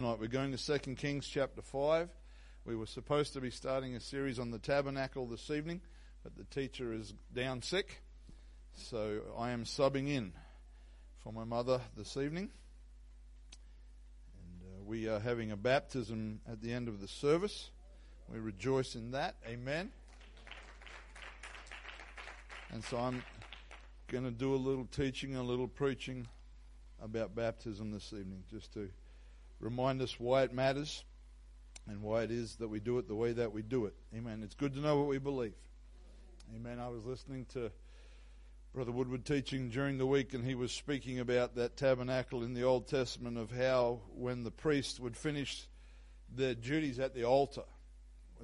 Tonight we're going to 2 Kings chapter 5. We were supposed to be starting a series on the tabernacle this evening, but the teacher is down sick, so I am subbing in for my mother this evening. And uh, we are having a baptism at the end of the service. We rejoice in that. Amen. And so I'm going to do a little teaching, a little preaching about baptism this evening, just to remind us why it matters and why it is that we do it the way that we do it. Amen. It's good to know what we believe. Amen. I was listening to Brother Woodward teaching during the week, and he was speaking about that tabernacle in the Old Testament of how when the priest would finish their duties at the altar,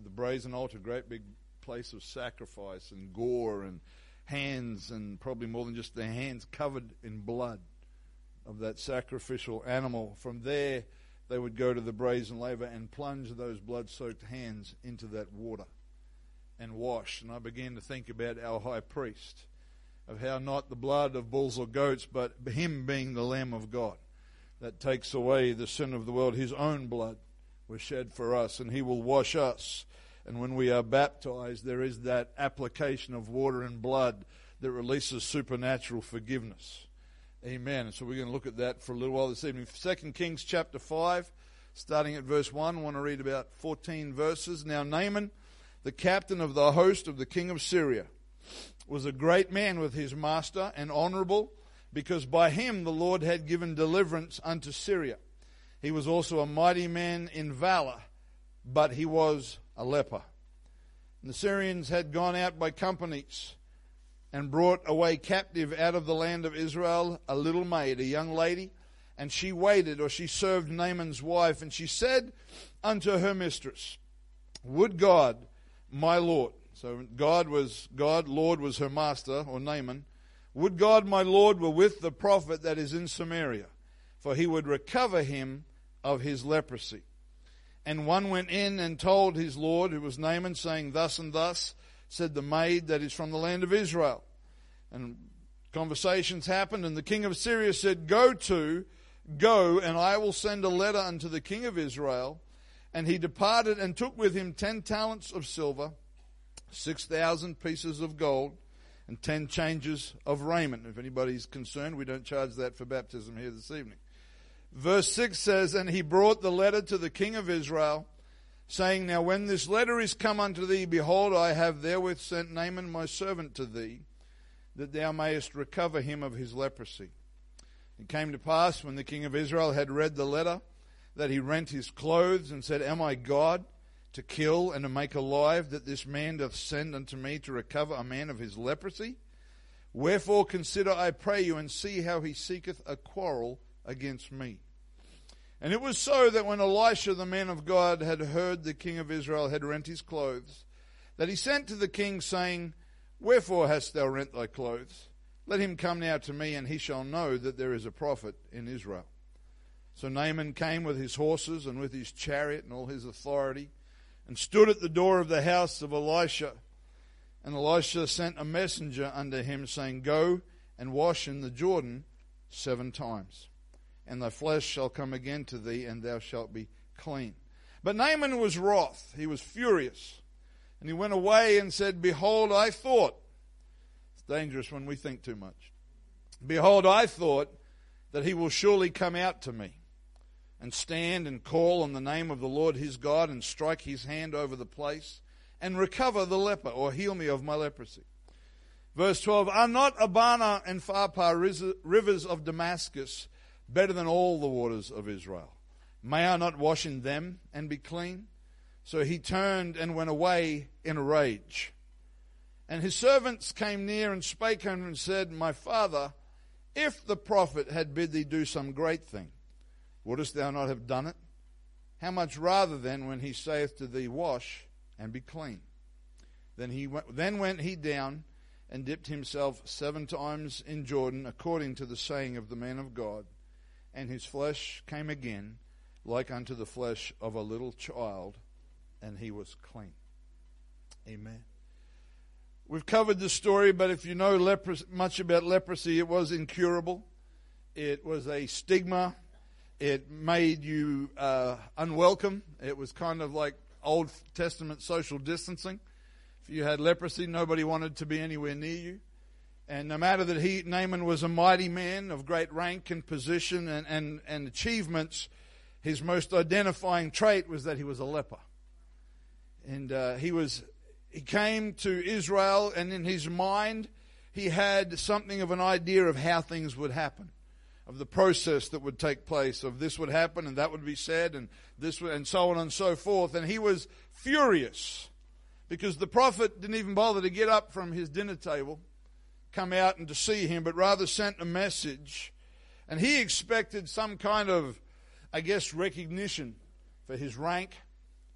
the brazen altar, great big place of sacrifice and gore and hands, and probably more than just their hands covered in blood of that sacrificial animal. From there, they would go to the brazen laver and plunge those blood soaked hands into that water and wash. And I began to think about our high priest, of how not the blood of bulls or goats, but him being the Lamb of God that takes away the sin of the world. His own blood was shed for us, and he will wash us. And when we are baptized, there is that application of water and blood that releases supernatural forgiveness. Amen. So we're going to look at that for a little while this evening. Second Kings chapter 5, starting at verse 1. I want to read about 14 verses. Now Naaman, the captain of the host of the king of Syria, was a great man with his master and honorable, because by him the Lord had given deliverance unto Syria. He was also a mighty man in valor, but he was a leper. And the Syrians had gone out by companies and brought away captive out of the land of Israel a little maid, a young lady, and she waited, or she served Naaman's wife, and she said unto her mistress, Would God, my Lord, so God was God, Lord was her master, or Naaman, would God, my Lord, were with the prophet that is in Samaria, for he would recover him of his leprosy. And one went in and told his Lord, who was Naaman, saying, Thus and thus said the maid that is from the land of Israel. And conversations happened, and the king of Syria said, Go to, go, and I will send a letter unto the king of Israel. And he departed and took with him ten talents of silver, six thousand pieces of gold, and ten changes of raiment. If anybody's concerned, we don't charge that for baptism here this evening. Verse 6 says, And he brought the letter to the king of Israel saying, Now when this letter is come unto thee, behold, I have therewith sent Naaman my servant to thee, that thou mayest recover him of his leprosy. It came to pass, when the king of Israel had read the letter, that he rent his clothes and said, Am I God to kill and to make alive, that this man doth send unto me to recover a man of his leprosy? Wherefore consider, I pray you, and see how he seeketh a quarrel against me. And it was so that when Elisha, the man of God, had heard the king of Israel had rent his clothes, that he sent to the king, saying, Wherefore hast thou rent thy clothes? Let him come now to me, and he shall know that there is a prophet in Israel. So Naaman came with his horses and with his chariot and all his authority, and stood at the door of the house of Elisha. And Elisha sent a messenger unto him, saying, Go and wash in the Jordan seven times and thy flesh shall come again to thee, and thou shalt be clean. But Naaman was wroth, he was furious, and he went away and said, Behold, I thought, it's dangerous when we think too much. Behold, I thought that he will surely come out to me and stand and call on the name of the Lord his God and strike his hand over the place and recover the leper or heal me of my leprosy. Verse 12 Are not Abana and Pharpar rivers of Damascus better than all the waters of Israel. May I not wash in them and be clean? So he turned and went away in a rage. And his servants came near and spake unto him and said, My father, if the prophet had bid thee do some great thing, wouldst thou not have done it? How much rather then when he saith to thee, Wash and be clean? Then he went, then went he down and dipped himself seven times in Jordan, according to the saying of the man of God and his flesh came again like unto the flesh of a little child, and he was clean. Amen. We've covered the story, but if you know leprosy, much about leprosy, it was incurable. It was a stigma It made you uh, unwelcome. It was kind of like Old Testament social distancing. If you had leprosy, nobody wanted to be anywhere near you. And no matter that he, Naaman was a mighty man of great rank and position and, and, and achievements, his most identifying trait was that he was a leper. And uh, he was he came to Israel, and in his mind, he had something of an idea of how things would happen, of the process that would take place, of this would happen and that would be said, and this would, and so on and so forth. And he was furious because the prophet didn't even bother to get up from his dinner table, come out and to see him, but rather sent a message. And he expected some kind of, I guess, recognition for his rank,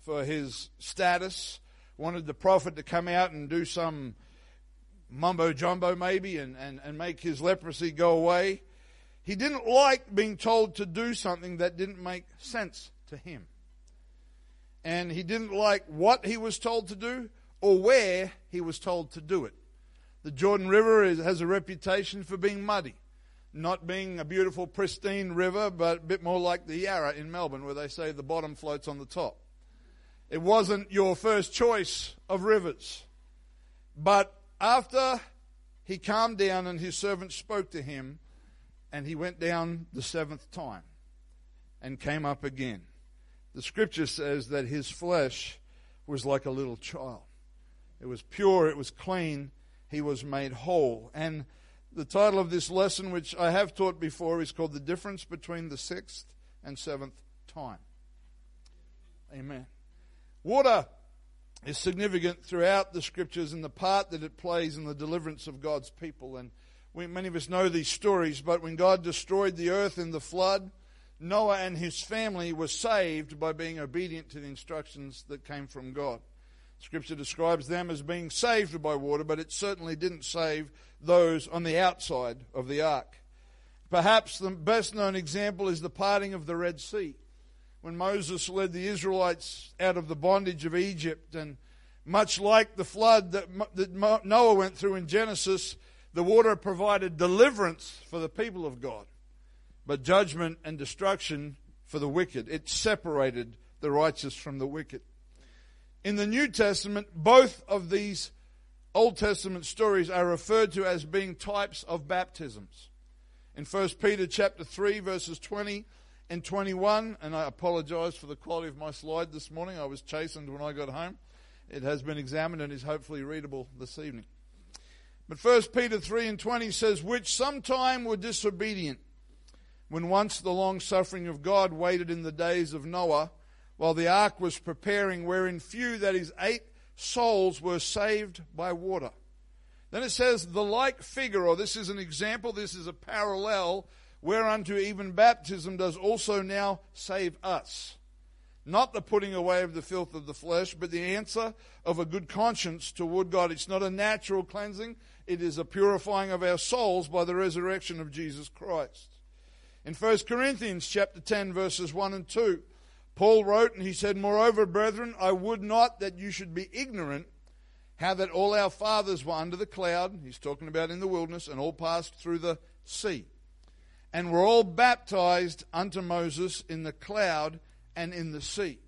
for his status, wanted the prophet to come out and do some mumbo jumbo maybe and, and, and make his leprosy go away. He didn't like being told to do something that didn't make sense to him. And he didn't like what he was told to do or where he was told to do it. The Jordan River is, has a reputation for being muddy, not being a beautiful, pristine river, but a bit more like the Yarra in Melbourne, where they say the bottom floats on the top. It wasn't your first choice of rivers. But after he calmed down and his servant spoke to him, and he went down the seventh time and came up again. The scripture says that his flesh was like a little child. It was pure, it was clean, he was made whole. And the title of this lesson, which I have taught before, is called The Difference Between the Sixth and Seventh Time. Amen. Water is significant throughout the scriptures and the part that it plays in the deliverance of God's people. And we, many of us know these stories, but when God destroyed the earth in the flood, Noah and his family were saved by being obedient to the instructions that came from God. Scripture describes them as being saved by water, but it certainly didn't save those on the outside of the ark. Perhaps the best known example is the parting of the Red Sea when Moses led the Israelites out of the bondage of Egypt. And much like the flood that, Noah went through in Genesis, the water provided deliverance for the people of God, but judgment and destruction for the wicked. It separated the righteous from the wicked. In the New Testament, both of these Old Testament stories are referred to as being types of baptisms. In 1 Peter chapter 3 verses 20 and 21, and I apologize for the quality of my slide this morning. I was chastened when I got home. It has been examined and is hopefully readable this evening. But 1 Peter 3 and 20 says, Which sometime were disobedient, when once the long suffering of God waited in the days of Noah, while the ark was preparing, wherein few, that is, eight souls, were saved by water. Then it says, The like figure, or this is an example, this is a parallel whereunto even baptism does also now save us. Not the putting away of the filth of the flesh, but the answer of a good conscience toward God. It's not a natural cleansing, it is a purifying of our souls by the resurrection of Jesus Christ. In 1 Corinthians chapter 10 verses 1 and 2, Paul wrote and he said, Moreover, brethren, I would not that you should be ignorant how that all our fathers were under the cloud, he's talking about in the wilderness, and all passed through the sea and were all baptized unto Moses in the cloud and in the sea.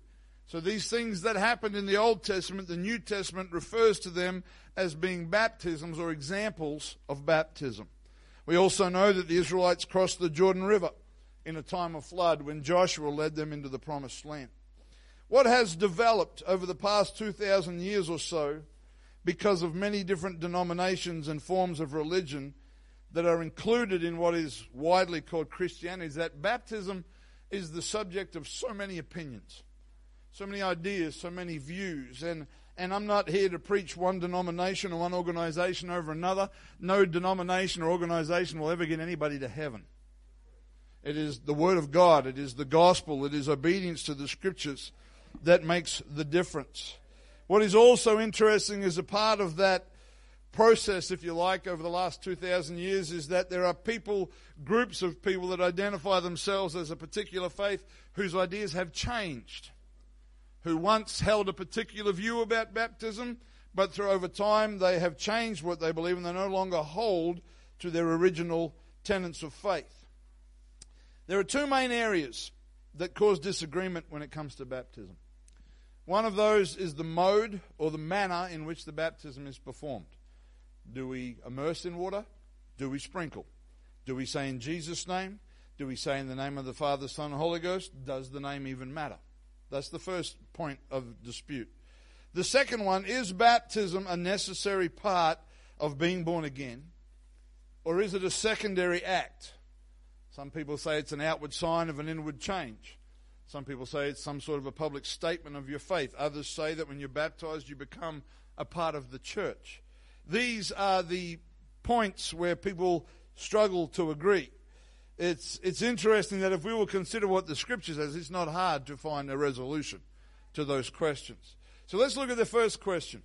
So these things that happened in the Old Testament, the New Testament refers to them as being baptisms or examples of baptism. We also know that the Israelites crossed the Jordan River in a time of flood when Joshua led them into the promised land. What has developed over the past 2,000 years or so because of many different denominations and forms of religion that are included in what is widely called Christianity is that baptism is the subject of so many opinions, so many ideas, so many views. And, and I'm not here to preach one denomination or one organization over another. No denomination or organization will ever get anybody to heaven. It is the Word of God, it is the gospel, it is obedience to the Scriptures that makes the difference. What is also interesting is a part of that process, if you like, over the last 2,000 years is that there are people, groups of people that identify themselves as a particular faith whose ideas have changed, who once held a particular view about baptism, but through over time they have changed what they believe and they no longer hold to their original tenets of faith. There are two main areas that cause disagreement when it comes to baptism. One of those is the mode or the manner in which the baptism is performed. Do we immerse in water? Do we sprinkle? Do we say in Jesus' name? Do we say in the name of the Father, Son, and Holy Ghost? Does the name even matter? That's the first point of dispute. The second one is baptism a necessary part of being born again? Or is it a secondary act? Some people say it's an outward sign of an inward change. Some people say it's some sort of a public statement of your faith. Others say that when you're baptized, you become a part of the church. These are the points where people struggle to agree. It's, it's interesting that if we will consider what the scripture says, it's not hard to find a resolution to those questions. So let's look at the first question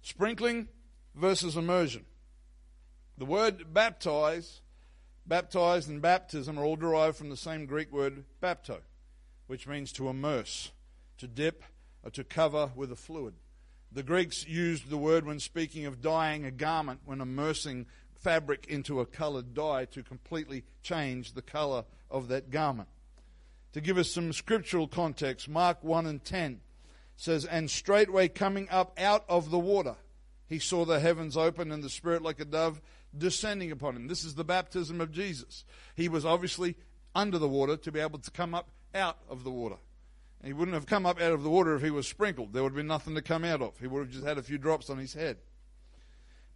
sprinkling versus immersion. The word baptize, baptized and baptism are all derived from the same Greek word bapto, which means to immerse, to dip, or to cover with a fluid. The Greeks used the word when speaking of dyeing a garment, when immersing fabric into a colored dye to completely change the color of that garment. To give us some scriptural context, Mark 1 and 10 says, And straightway coming up out of the water, he saw the heavens open and the Spirit like a dove descending upon him. This is the baptism of Jesus. He was obviously under the water to be able to come up out of the water. He wouldn't have come up out of the water if he was sprinkled. There would have been nothing to come out of. He would have just had a few drops on his head.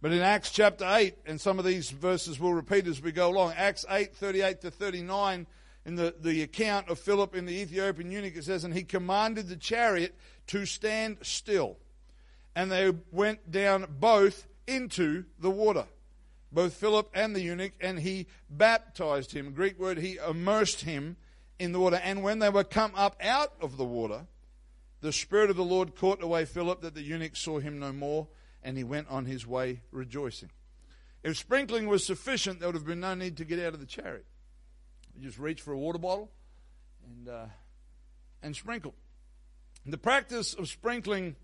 But in Acts chapter 8, and some of these verses will repeat as we go along, Acts 8, 38 to 39, in the, the account of Philip in the Ethiopian eunuch, it says, And he commanded the chariot to stand still. And they went down both into the water, both Philip and the eunuch, and he baptized him. Greek word, he immersed him in the water. And when they were come up out of the water, the Spirit of the Lord caught away Philip, that the eunuch saw him no more, and he went on his way rejoicing. If sprinkling was sufficient, there would have been no need to get out of the chariot. You just reach for a water bottle and, uh, and sprinkle. The practice of sprinkling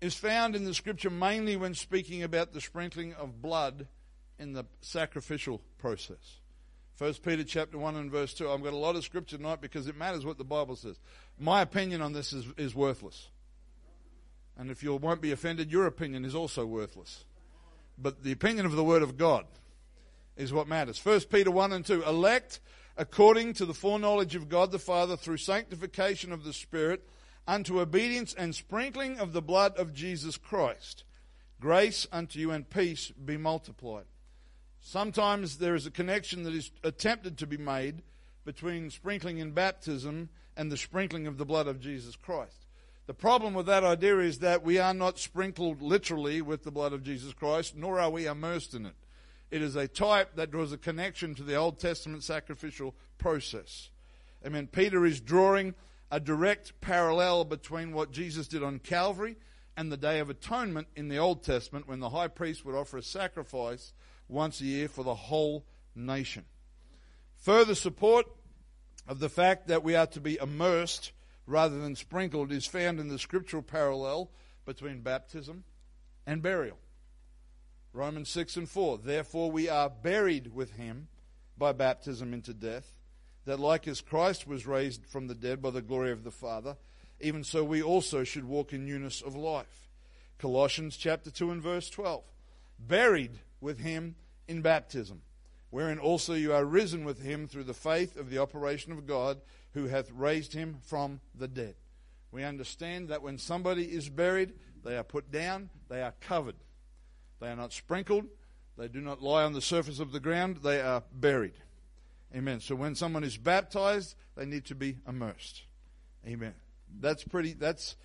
is found in the scripture mainly when speaking about the sprinkling of blood in the sacrificial process. First Peter chapter 1 and verse 2. I've got a lot of scripture tonight because it matters what the Bible says. My opinion on this is, is worthless. And if you won't be offended, your opinion is also worthless. But the opinion of the Word of God is what matters. First Peter 1 and 2. Elect according to the foreknowledge of God the Father through sanctification of the Spirit unto obedience and sprinkling of the blood of Jesus Christ. Grace unto you and peace be multiplied. Sometimes there is a connection that is attempted to be made between sprinkling in baptism and the sprinkling of the blood of Jesus Christ. The problem with that idea is that we are not sprinkled literally with the blood of Jesus Christ, nor are we immersed in it. It is a type that draws a connection to the Old Testament sacrificial process. I mean, Peter is drawing a direct parallel between what Jesus did on Calvary and the Day of Atonement in the Old Testament when the high priest would offer a sacrifice once a year for the whole nation. Further support of the fact that we are to be immersed rather than sprinkled is found in the scriptural parallel between baptism and burial. Romans 6 and 4. Therefore, we are buried with him by baptism into death, that like as Christ was raised from the dead by the glory of the Father, even so we also should walk in newness of life. Colossians chapter 2 and verse 12. Buried with him in baptism, wherein also you are risen with him through the faith of the operation of God, who hath raised him from the dead. We understand that when somebody is buried, they are put down, they are covered. They are not sprinkled, they do not lie on the surface of the ground, they are buried. Amen. So when someone is baptized, they need to be immersed. Amen. That's pretty that's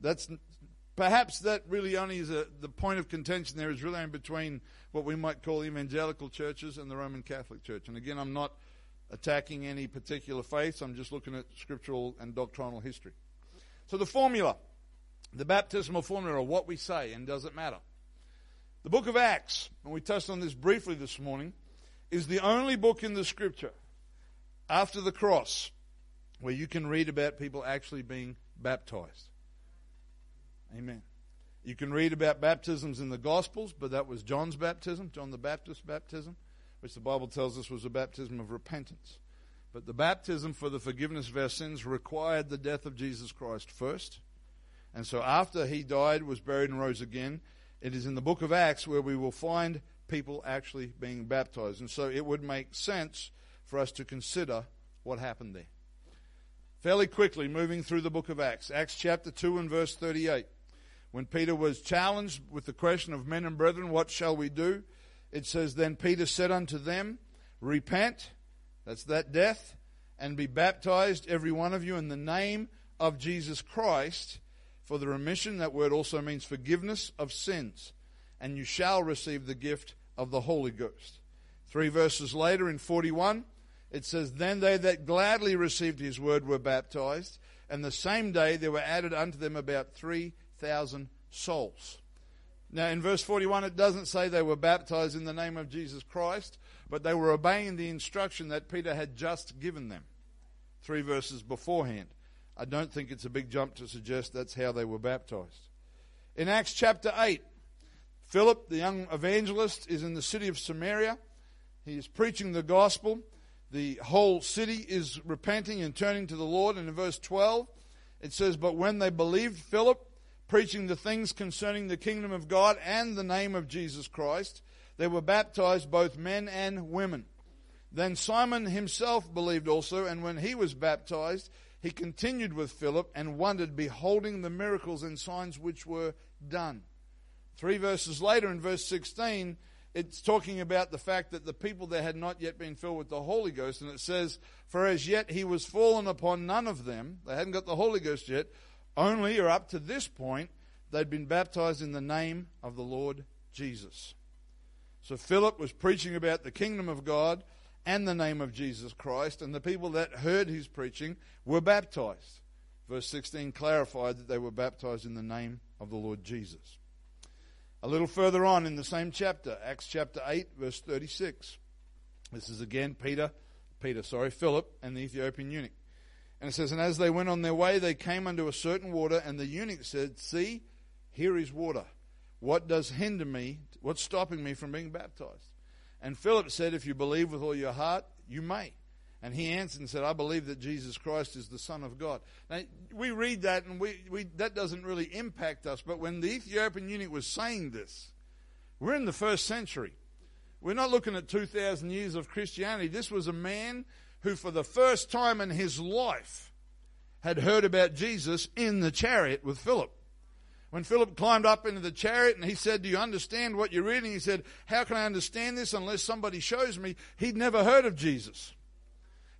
that's perhaps that really only is a, the point of contention there is really in between what we might call evangelical churches and the Roman Catholic Church. And again, I'm not attacking any particular faiths, I'm just looking at scriptural and doctrinal history. So the formula, the baptismal formula, what we say, and does it matter? The book of Acts, and we touched on this briefly this morning, is the only book in the scripture after the cross where you can read about people actually being baptized. Amen. You can read about baptisms in the Gospels, but that was John's baptism, John the Baptist's baptism, which the Bible tells us was a baptism of repentance. But the baptism for the forgiveness of our sins required the death of Jesus Christ first. And so after he died, was buried, and rose again, it is in the book of Acts where we will find people actually being baptized. And so it would make sense for us to consider what happened there. Fairly quickly, moving through the book of Acts, Acts chapter 2 and verse 38. When Peter was challenged with the question of men and brethren, what shall we do? It says, Then Peter said unto them, Repent, that's that death, and be baptized, every one of you, in the name of Jesus Christ for the remission. That word also means forgiveness of sins. And you shall receive the gift of the Holy Ghost. Three verses later in 41, it says, Then they that gladly received his word were baptized, and the same day there were added unto them about 3,000 souls. Now, in verse 41, it doesn't say they were baptized in the name of Jesus Christ, but they were obeying the instruction that Peter had just given them three verses beforehand. I don't think it's a big jump to suggest that's how they were baptized. In Acts chapter 8, Philip, the young evangelist, is in the city of Samaria. He is preaching the gospel. The whole city is repenting and turning to the Lord. And in verse 12, it says, But when they believed Philip, preaching the things concerning the kingdom of God and the name of Jesus Christ. They were baptized, both men and women. Then Simon himself believed also, and when he was baptized, he continued with Philip and wondered, beholding the miracles and signs which were done. Three verses later, in verse 16, it's talking about the fact that the people there had not yet been filled with the Holy Ghost, and it says, For as yet he was fallen upon none of them, they hadn't got the Holy Ghost yet, only, or up to this point, they'd been baptized in the name of the Lord Jesus. So Philip was preaching about the kingdom of God and the name of Jesus Christ, and the people that heard his preaching were baptized. Verse 16 clarified that they were baptized in the name of the Lord Jesus. A little further on in the same chapter, Acts chapter 8, verse 36. This is again Peter, Peter, sorry, Philip and the Ethiopian eunuch. And it says, And as they went on their way, they came unto a certain water, and the eunuch said, See, here is water. What does hinder me? What's stopping me from being baptized? And Philip said, If you believe with all your heart, you may. And he answered and said, I believe that Jesus Christ is the Son of God. Now, we read that and we, we, that doesn't really impact us, but when the Ethiopian eunuch was saying this, we're in the first century. We're not looking at 2,000 years of Christianity. This was a man who, for the first time in his life, had heard about Jesus in the chariot with Philip. When Philip climbed up into the chariot and he said, Do you understand what you're reading? He said, How can I understand this unless somebody shows me? He'd never heard of Jesus.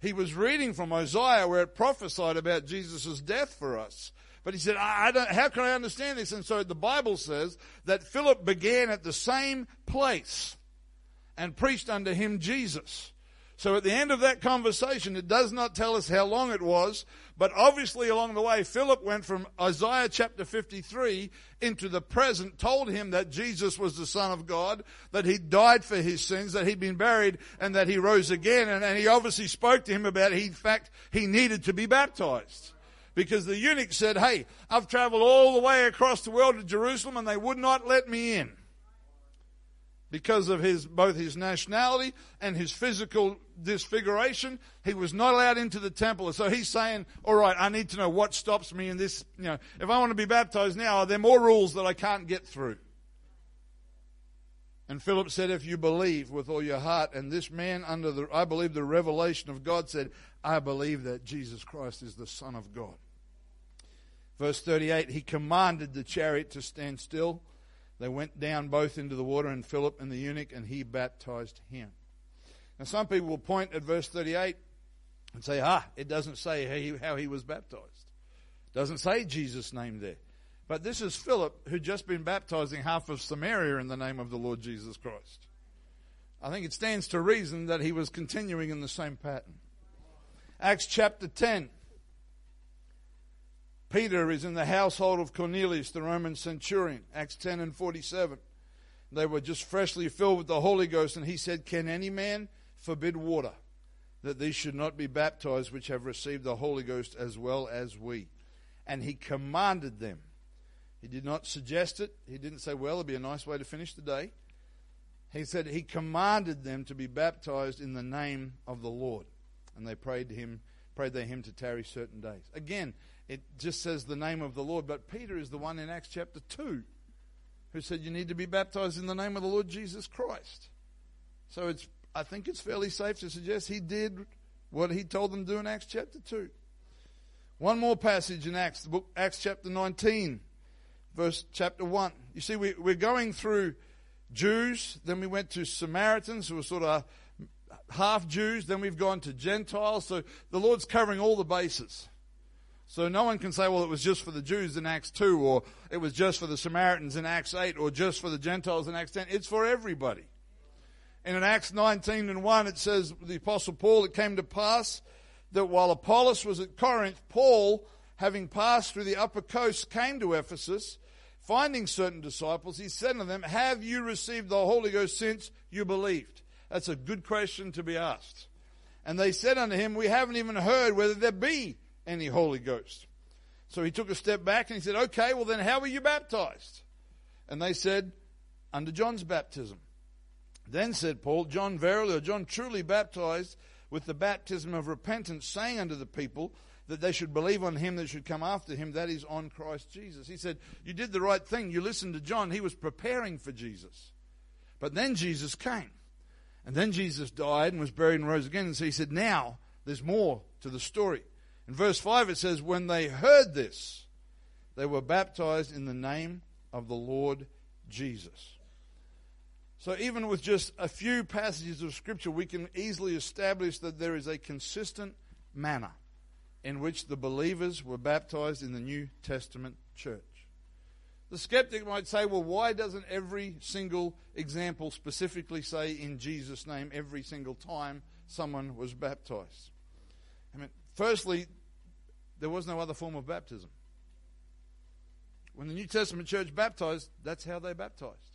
He was reading from Isaiah where it prophesied about Jesus' death for us. But he said, I, I don't, How can I understand this? And so the Bible says that Philip began at the same place and preached unto him Jesus. So at the end of that conversation, it does not tell us how long it was, but obviously along the way, Philip went from Isaiah chapter 53 into the present, told him that Jesus was the Son of God, that he died for his sins, that he'd been buried, and that he rose again. And, and he obviously spoke to him about, he, in fact, he needed to be baptized. Because the eunuch said, Hey, I've traveled all the way across the world to Jerusalem and they would not let me in because of his both his nationality and his physical disfiguration he was not allowed into the temple. So he's saying all right i need to know what stops me in this you know if i want to be baptized now are there more rules that i can't get through? And philip said if you believe with all your heart and this man under the i believe the revelation of god said i believe that jesus christ is the son of god. Verse 38 he commanded the chariot to stand still they went down both into the water, and Philip and the eunuch, and he baptized him. Now, some people will point at verse 38 and say, ah, it doesn't say how he, was baptized. It doesn't say Jesus' name there. But this is Philip, who'd just been baptizing half of Samaria in the name of the Lord Jesus Christ. I think it stands to reason that he was continuing in the same pattern. Acts chapter 10. Peter is in the household of Cornelius, the Roman centurion, Acts 10 and 47. They were just freshly filled with the Holy Ghost, and he said, Can any man forbid water that these should not be baptized which have received the Holy Ghost as well as we? And he commanded them. He did not suggest it. He didn't say, Well, it'd be a nice way to finish the day. He said he commanded them to be baptized in the name of the Lord. And they prayed to him, prayed they him to tarry certain days. Again, it just says the name of the Lord, but Peter is the one in Acts chapter 2 who said you need to be baptized in the name of the Lord Jesus Christ. So it's, I think it's fairly safe to suggest he did what he told them to do in Acts chapter 2. One more passage in Acts, the book Acts chapter 19, verse chapter 1. You see, we, we're going through Jews, then we went to Samaritans who were sort of half Jews, then we've gone to Gentiles. So the Lord's covering all the bases. So no one can say, well, it was just for the Jews in Acts 2, or it was just for the Samaritans in Acts 8, or just for the Gentiles in Acts 10. It's for everybody. And in Acts 19 and 1, it says, the Apostle Paul, it came to pass that while Apollos was at Corinth, Paul, having passed through the upper coast, came to Ephesus. Finding certain disciples, he said to them, Have you received the Holy Ghost since you believed? That's a good question to be asked. And they said unto him, We haven't even heard whether there be any Holy Ghost. So he took a step back and he said, Okay, well then how were you baptized? And they said, Under John's baptism. Then said Paul, John verily, or John truly baptized with the baptism of repentance, saying unto the people that they should believe on him that should come after him, that is on Christ Jesus. He said, You did the right thing. You listened to John. He was preparing for Jesus. But then Jesus came. And then Jesus died and was buried and rose again. And so he said, Now there's more to the story. In verse 5, it says, When they heard this, they were baptized in the name of the Lord Jesus. So, even with just a few passages of Scripture, we can easily establish that there is a consistent manner in which the believers were baptized in the New Testament church. The skeptic might say, well, why doesn't every single example specifically say in Jesus' name every single time someone was baptized? I mean, firstly, there was no other form of baptism. When the New Testament church baptized, that's how they baptized.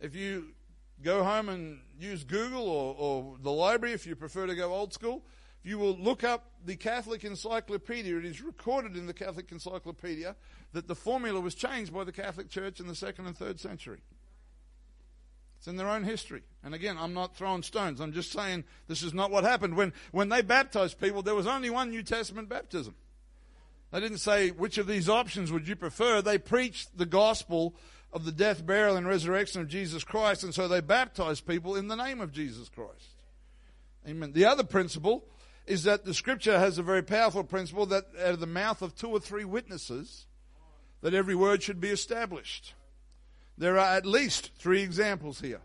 If you go home and use Google or, or the library, if you prefer to go old school, if you will look up the Catholic Encyclopedia, it is recorded in the Catholic Encyclopedia that the formula was changed by the Catholic Church in the second and third century. It's in their own history. And again, I'm not throwing stones. I'm just saying this is not what happened. When, when they baptized people, there was only one New Testament baptism. They didn't say, which of these options would you prefer? They preached the gospel of the death, burial, and resurrection of Jesus Christ, and so they baptized people in the name of Jesus Christ. Amen. The other principle is that the scripture has a very powerful principle that out of the mouth of two or three witnesses, that every word should be established. There are at least three examples here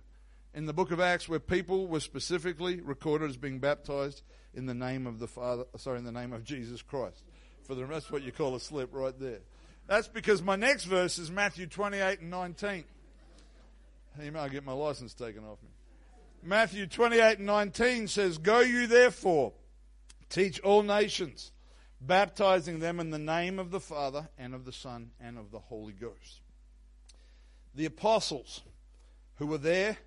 in the book of Acts where people were specifically recorded as being baptized in the name of the Father, sorry, in the name of Jesus Christ. For the rest, what you call a slip right there. That's because my next verse is Matthew 28 and 19. You might get my license taken off me. Matthew 28 and 19 says, Go you therefore, teach all nations, baptizing them in the name of the Father and of the Son and of the Holy Ghost the apostles who were there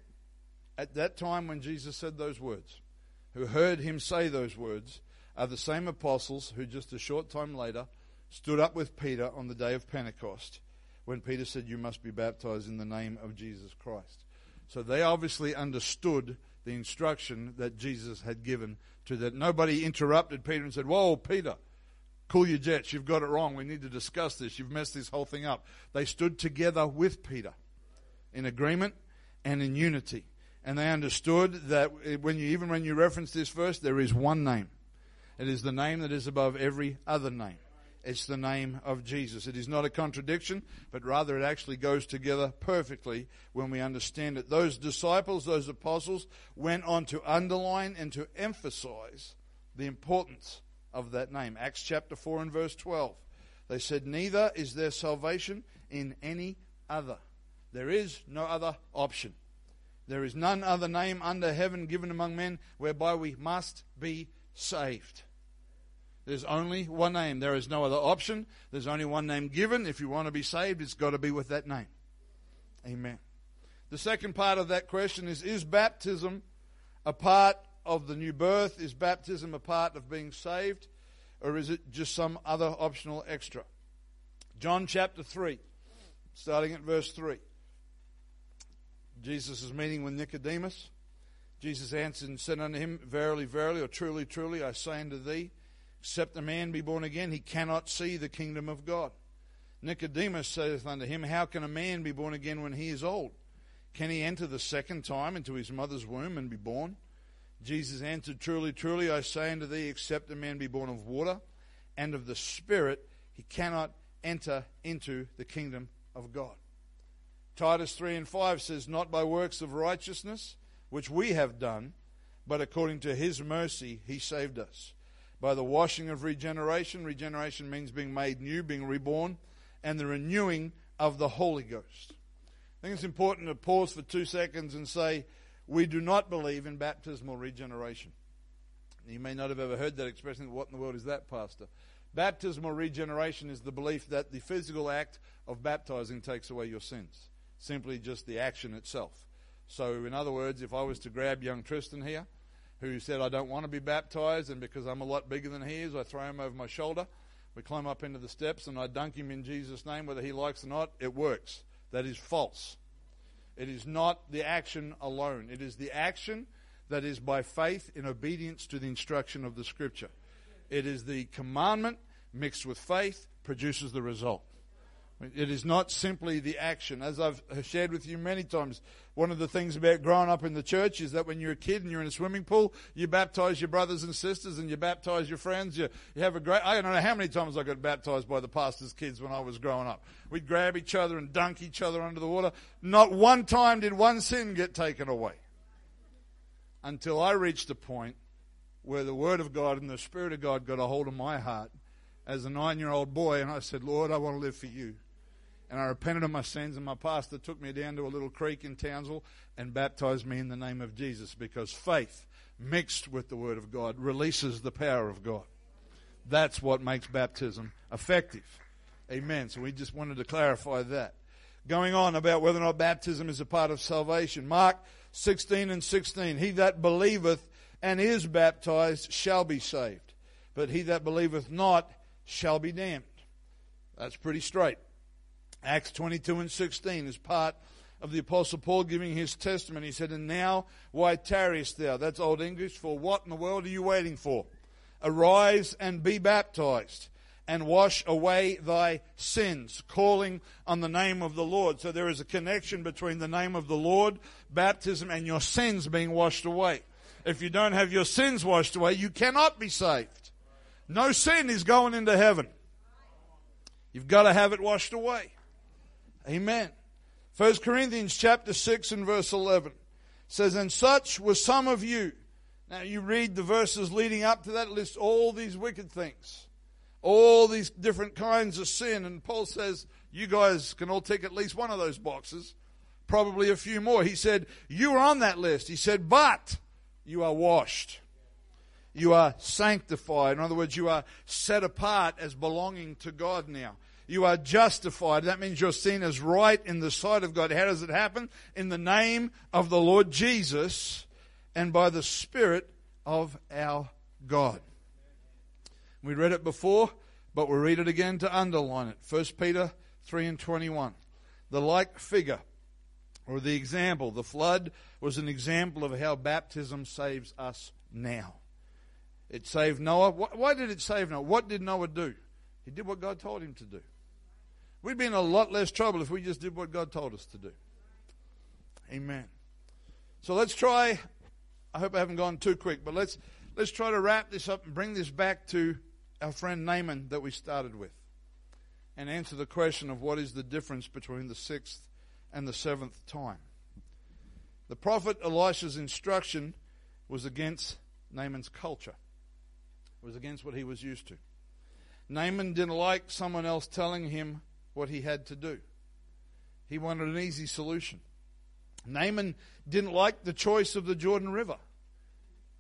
at that time when Jesus said those words, who heard him say those words, are the same apostles who just a short time later stood up with Peter on the day of Pentecost when Peter said, You must be baptized in the name of Jesus Christ. So they obviously understood the instruction that Jesus had given to that. Nobody interrupted Peter and said, Whoa, Peter, Cool your jets. You've got it wrong. We need to discuss this. You've messed this whole thing up. They stood together with Peter in agreement and in unity. And they understood that when you, even when you reference this verse, there is one name. It is the name that is above every other name. It's the name of Jesus. It is not a contradiction, but rather it actually goes together perfectly when we understand it. Those disciples, those apostles, went on to underline and to emphasize the importance of that name. Acts chapter 4 and verse 12. They said, Neither is there salvation in any other. There is no other option. There is none other name under heaven given among men whereby we must be saved. There's only one name. There is no other option. There's only one name given. If you want to be saved, it's got to be with that name. Amen. The second part of that question is Is baptism a part of the new birth? Is baptism a part of being saved? Or is it just some other optional extra? John chapter 3, starting at verse 3. Jesus is meeting with Nicodemus. Jesus answered and said unto him, Verily, verily, or truly, truly, I say unto thee, except a man be born again, he cannot see the kingdom of God. Nicodemus saith unto him, How can a man be born again when he is old? Can he enter the second time into his mother's womb and be born? Jesus answered, Truly, truly, I say unto thee, except a man be born of water and of the Spirit, he cannot enter into the kingdom of God. Titus 3 and 5 says, Not by works of righteousness, which we have done, but according to his mercy, he saved us. By the washing of regeneration, regeneration means being made new, being reborn, and the renewing of the Holy Ghost. I think it's important to pause for two seconds and say, we do not believe in baptismal regeneration. You may not have ever heard that expression. What in the world is that, Pastor? Baptismal regeneration is the belief that the physical act of baptizing takes away your sins. Simply just the action itself. So, in other words, if I was to grab young Tristan here, who said, I don't want to be baptized, and because I'm a lot bigger than he is, I throw him over my shoulder. We climb up into the steps, and I dunk him in Jesus' name, whether he likes or not, it works. That is false. It is not the action alone, it is the action that is by faith in obedience to the instruction of the Scripture. It is the commandment mixed with faith produces the result. It is not simply the action. As I've shared with you many times, one of the things about growing up in the church is that when you're a kid and you're in a swimming pool, you baptize your brothers and sisters and you baptize your friends. You, you have a great, I don't know how many times I got baptized by the pastor's kids when I was growing up. We'd grab each other and dunk each other under the water. Not one time did one sin get taken away. Until I reached a point where the Word of God and the Spirit of God got a hold of my heart as a nine year old boy, and I said, Lord, I want to live for you and I repented of my sins, and my pastor took me down to a little creek in Townsville and baptized me in the name of Jesus because faith mixed with the Word of God releases the power of God. That's what makes baptism effective. Amen. So we just wanted to clarify that. Going on about whether or not baptism is a part of salvation. Mark 16 and 16. He that believeth and is baptized shall be saved, but he that believeth not shall be damned. That's pretty straight. Acts 22 and 16 is part of the Apostle Paul giving his testimony. He said, And now, why tarriest thou? That's Old English for what in the world are you waiting for? Arise and be baptized and wash away thy sins, calling on the name of the Lord. So there is a connection between the name of the Lord, baptism, and your sins being washed away. If you don't have your sins washed away, you cannot be saved. No sin is going into heaven. You've got to have it washed away. Amen. 1 Corinthians chapter 6 and verse 11 says, And such were some of you. Now you read the verses leading up to that, list all these wicked things, all these different kinds of sin. And Paul says, You guys can all tick at least one of those boxes, probably a few more. He said, You are on that list. He said, But you are washed. You are sanctified. In other words, you are set apart as belonging to God now. You are justified. That means you're seen as right in the sight of God. How does it happen? In the name of the Lord Jesus and by the Spirit of our God. We read it before, but we'll read it again to underline it. 1 Peter 3 and 21. The like figure, or the example, the flood was an example of how baptism saves us now. It saved Noah. Why did it save Noah? What did Noah do? He did what God told him to do. We'd be in a lot less trouble if we just did what God told us to do. Amen. So let's try. I hope I haven't gone too quick, but let's let's try to wrap this up and bring this back to our friend Naaman that we started with, and answer the question of what is the difference between the sixth and the seventh time. The prophet Elisha's instruction was against Naaman's culture. It was against what he was used to. Naaman didn't like someone else telling him what he had to do. He wanted an easy solution. Naaman didn't like the choice of the Jordan River.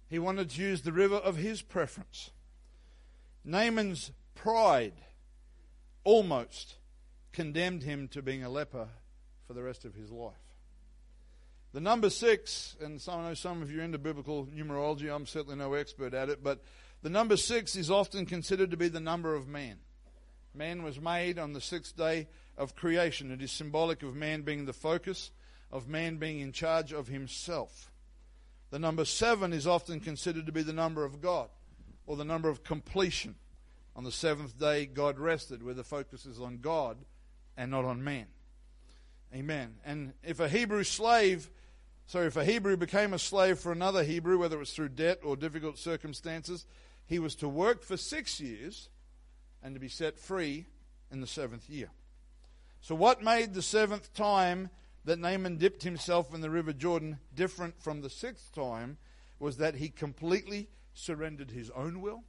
He wanted to use the river of his preference. Naaman's pride almost condemned him to being a leper for the rest of his life. The number six, and I know some of you are into biblical numerology, I'm certainly no expert at it, but the number six is often considered to be the number of man. Man was made on the sixth day of creation. It is symbolic of man being the focus, of man being in charge of himself. The number seven is often considered to be the number of God or the number of completion. On the seventh day, God rested, where the focus is on God and not on man. Amen. And if a Hebrew slave, sorry, if a Hebrew became a slave for another Hebrew, whether it was through debt or difficult circumstances, he was to work for six years and to be set free in the seventh year. So, what made the seventh time that Naaman dipped himself in the river Jordan different from the sixth time was that he completely surrendered his own will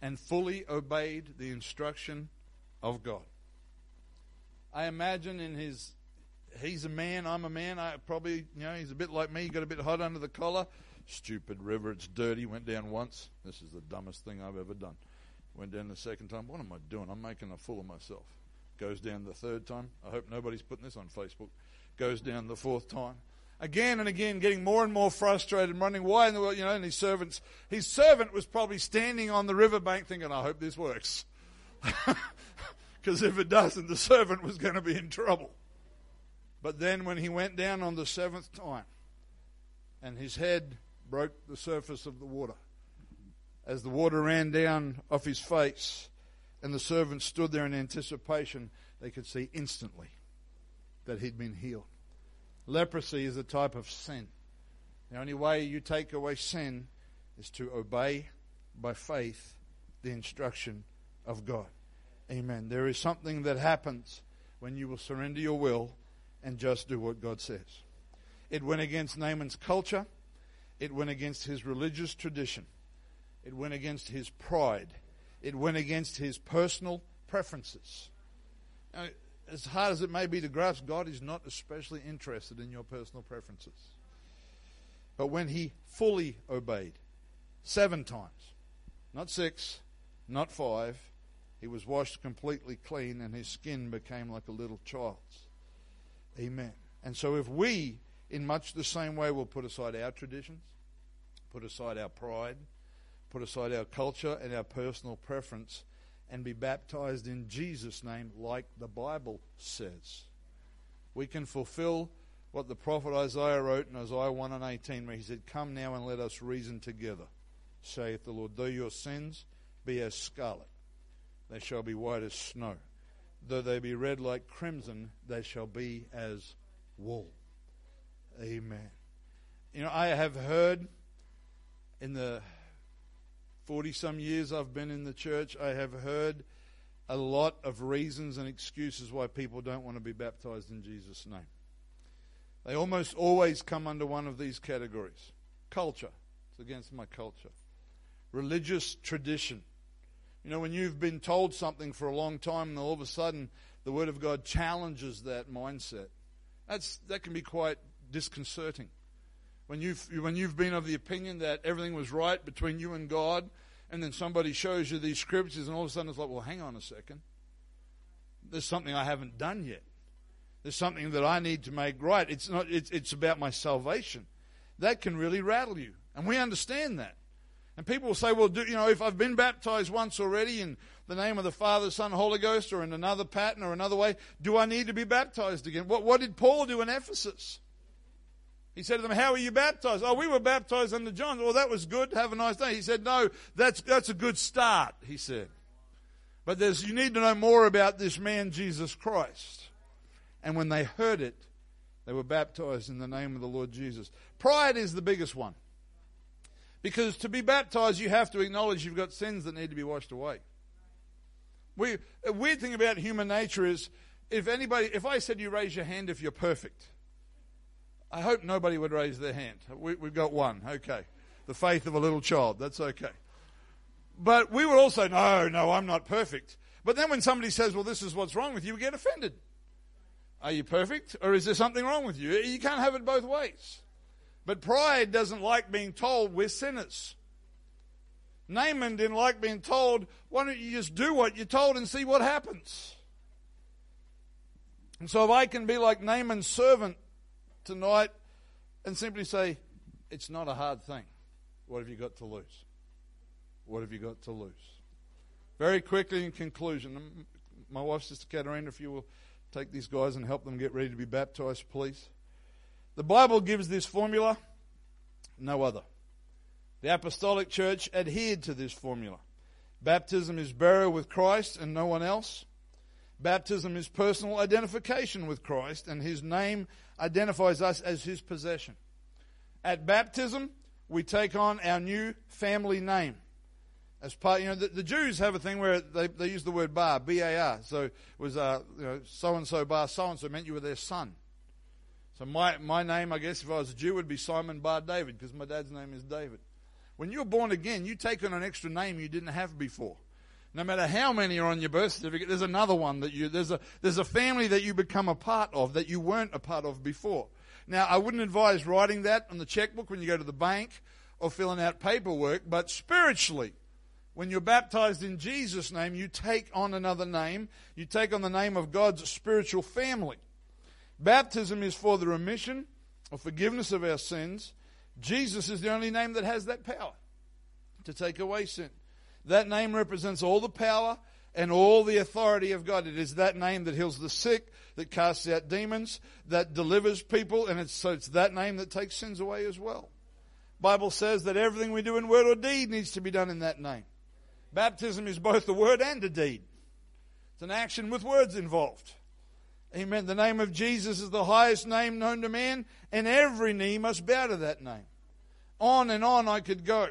and fully obeyed the instruction of God. I imagine in his he's a man, I'm a man. I probably, you know, he's a bit like me, got a bit hot under the collar. Stupid river, it's dirty. Went down once. This is the dumbest thing I've ever done. Went down the second time. What am I doing? I'm making a fool of myself. Goes down the third time. I hope nobody's putting this on Facebook. Goes down the fourth time. Again and again, getting more and more frustrated, and running. Why in the world, you know? And his servants, his servant was probably standing on the riverbank, thinking, "I hope this works," because if it doesn't, the servant was going to be in trouble. But then, when he went down on the seventh time, and his head broke the surface of the water, as the water ran down off his face, and the servants stood there in anticipation, they could see instantly that he'd been healed. Leprosy is a type of sin. The only way you take away sin is to obey by faith the instruction of God. Amen. There is something that happens when you will surrender your will and just do what God says. It went against Naaman's culture, it went against his religious tradition, it went against his pride, it went against his personal preferences. Now, as hard as it may be to grasp, God is not especially interested in your personal preferences. But when he fully obeyed, seven times, not six, not five, he was washed completely clean and his skin became like a little child's. Amen. And so if we, in much the same way, will put aside our traditions, put aside our pride, put aside our culture and our personal preference, and be baptized in Jesus' name, like the Bible says. We can fulfill what the prophet Isaiah wrote in Isaiah 1 and 18, where he said, Come now and let us reason together, saith the Lord. Though your sins be as scarlet, they shall be white as snow. Though they be red like crimson, they shall be as wool. Amen. You know, I have heard in the 40 some years I've been in the church, I have heard a lot of reasons and excuses why people don't want to be baptized in Jesus' name. They almost always come under one of these categories culture, it's against my culture, religious tradition. You know, when you've been told something for a long time and all of a sudden the Word of God challenges that mindset, that's, that can be quite disconcerting. When you've, when you've been of the opinion that everything was right between you and God, and then somebody shows you these scriptures, and all of a sudden it's like, well, hang on a second. There's something I haven't done yet. There's something that I need to make right. It's not. It's, it's about my salvation. That can really rattle you, and we understand that. And people will say, well, do, you know, if I've been baptized once already in the name of the Father, Son, Holy Ghost, or in another pattern or another way, do I need to be baptized again? What, what did Paul do in Ephesus? He said to them, How were you baptized? Oh, we were baptized under John. Well, that was good. Have a nice day. He said, No, that's, that's a good start, he said. But there's, you need to know more about this man, Jesus Christ. And when they heard it, they were baptized in the name of the Lord Jesus. Pride is the biggest one. Because to be baptized, you have to acknowledge you've got sins that need to be washed away. We, a weird thing about human nature is if anybody, if I said you raise your hand if you're perfect, I hope nobody would raise their hand. We, have got one. Okay. The faith of a little child. That's okay. But we would also, no, no, I'm not perfect. But then when somebody says, well, this is what's wrong with you, we get offended. Are you perfect? Or is there something wrong with you? You can't have it both ways. But pride doesn't like being told we're sinners. Naaman didn't like being told, why don't you just do what you're told and see what happens? And so if I can be like Naaman's servant tonight and simply say, it's not a hard thing. What have you got to lose? What have you got to lose? Very quickly, in conclusion, my wife, Sister Katerina, if you will take these guys and help them get ready to be baptized, please. The Bible gives this formula No other. The Apostolic Church adhered to this formula. Baptism is burial with Christ and no one else. Baptism is personal identification with Christ, and his name identifies us as his possession. At baptism, we take on our new family name. As part, you know, the, the Jews have a thing where they, they use the word bar, B A R. So it was uh, you know, so and so bar so and so meant you were their son. So my, my name, I guess, if I was a Jew, would be Simon Bar David because my dad's name is David. When you're born again, you take on an extra name you didn't have before. No matter how many are on your birth certificate, there's another one that you, there's a, there's a family that you become a part of that you weren't a part of before. Now, I wouldn't advise writing that on the checkbook when you go to the bank or filling out paperwork, but spiritually, when you're baptized in Jesus' name, you take on another name. You take on the name of God's spiritual family. Baptism is for the remission or forgiveness of our sins. Jesus is the only name that has that power to take away sin. That name represents all the power and all the authority of God. It is that name that heals the sick, that casts out demons, that delivers people, and it's, so it's that name that takes sins away as well. Bible says that everything we do in word or deed needs to be done in that name. Baptism is both a word and a deed. It's an action with words involved. Amen. The name of Jesus is the highest name known to man, and every knee must bow to that name. On and on I could go.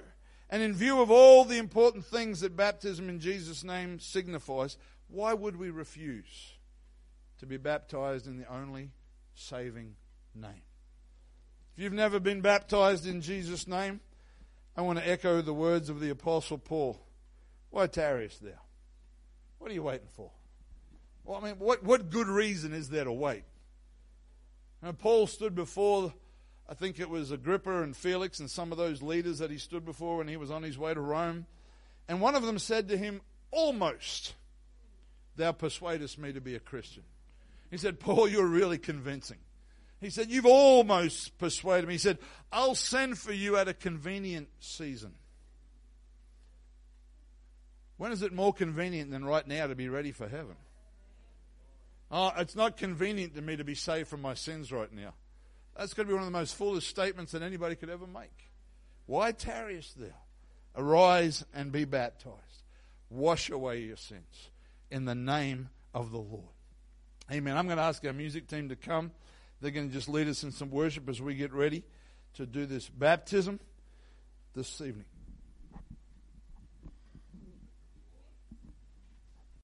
And in view of all the important things that baptism in Jesus' name signifies, why would we refuse to be baptized in the only saving name? If you've never been baptized in Jesus' name, I want to echo the words of the Apostle Paul. Why tarriest thou? What are you waiting for? Well, I mean, what, what good reason is there to wait? And Paul stood before, I think it was Agrippa and Felix and some of those leaders that he stood before when he was on his way to Rome. And one of them said to him, Almost thou persuadest me to be a Christian. He said, Paul, you're really convincing. He said, You've almost persuaded me. He said, I'll send for you at a convenient season. When is it more convenient than right now to be ready for heaven? Oh, it's not convenient to me to be saved from my sins right now. That's going to be one of the most foolish statements that anybody could ever make. Why tarriest thou? Arise and be baptized. Wash away your sins in the name of the Lord. Amen. I'm going to ask our music team to come. They're going to just lead us in some worship as we get ready to do this baptism this evening.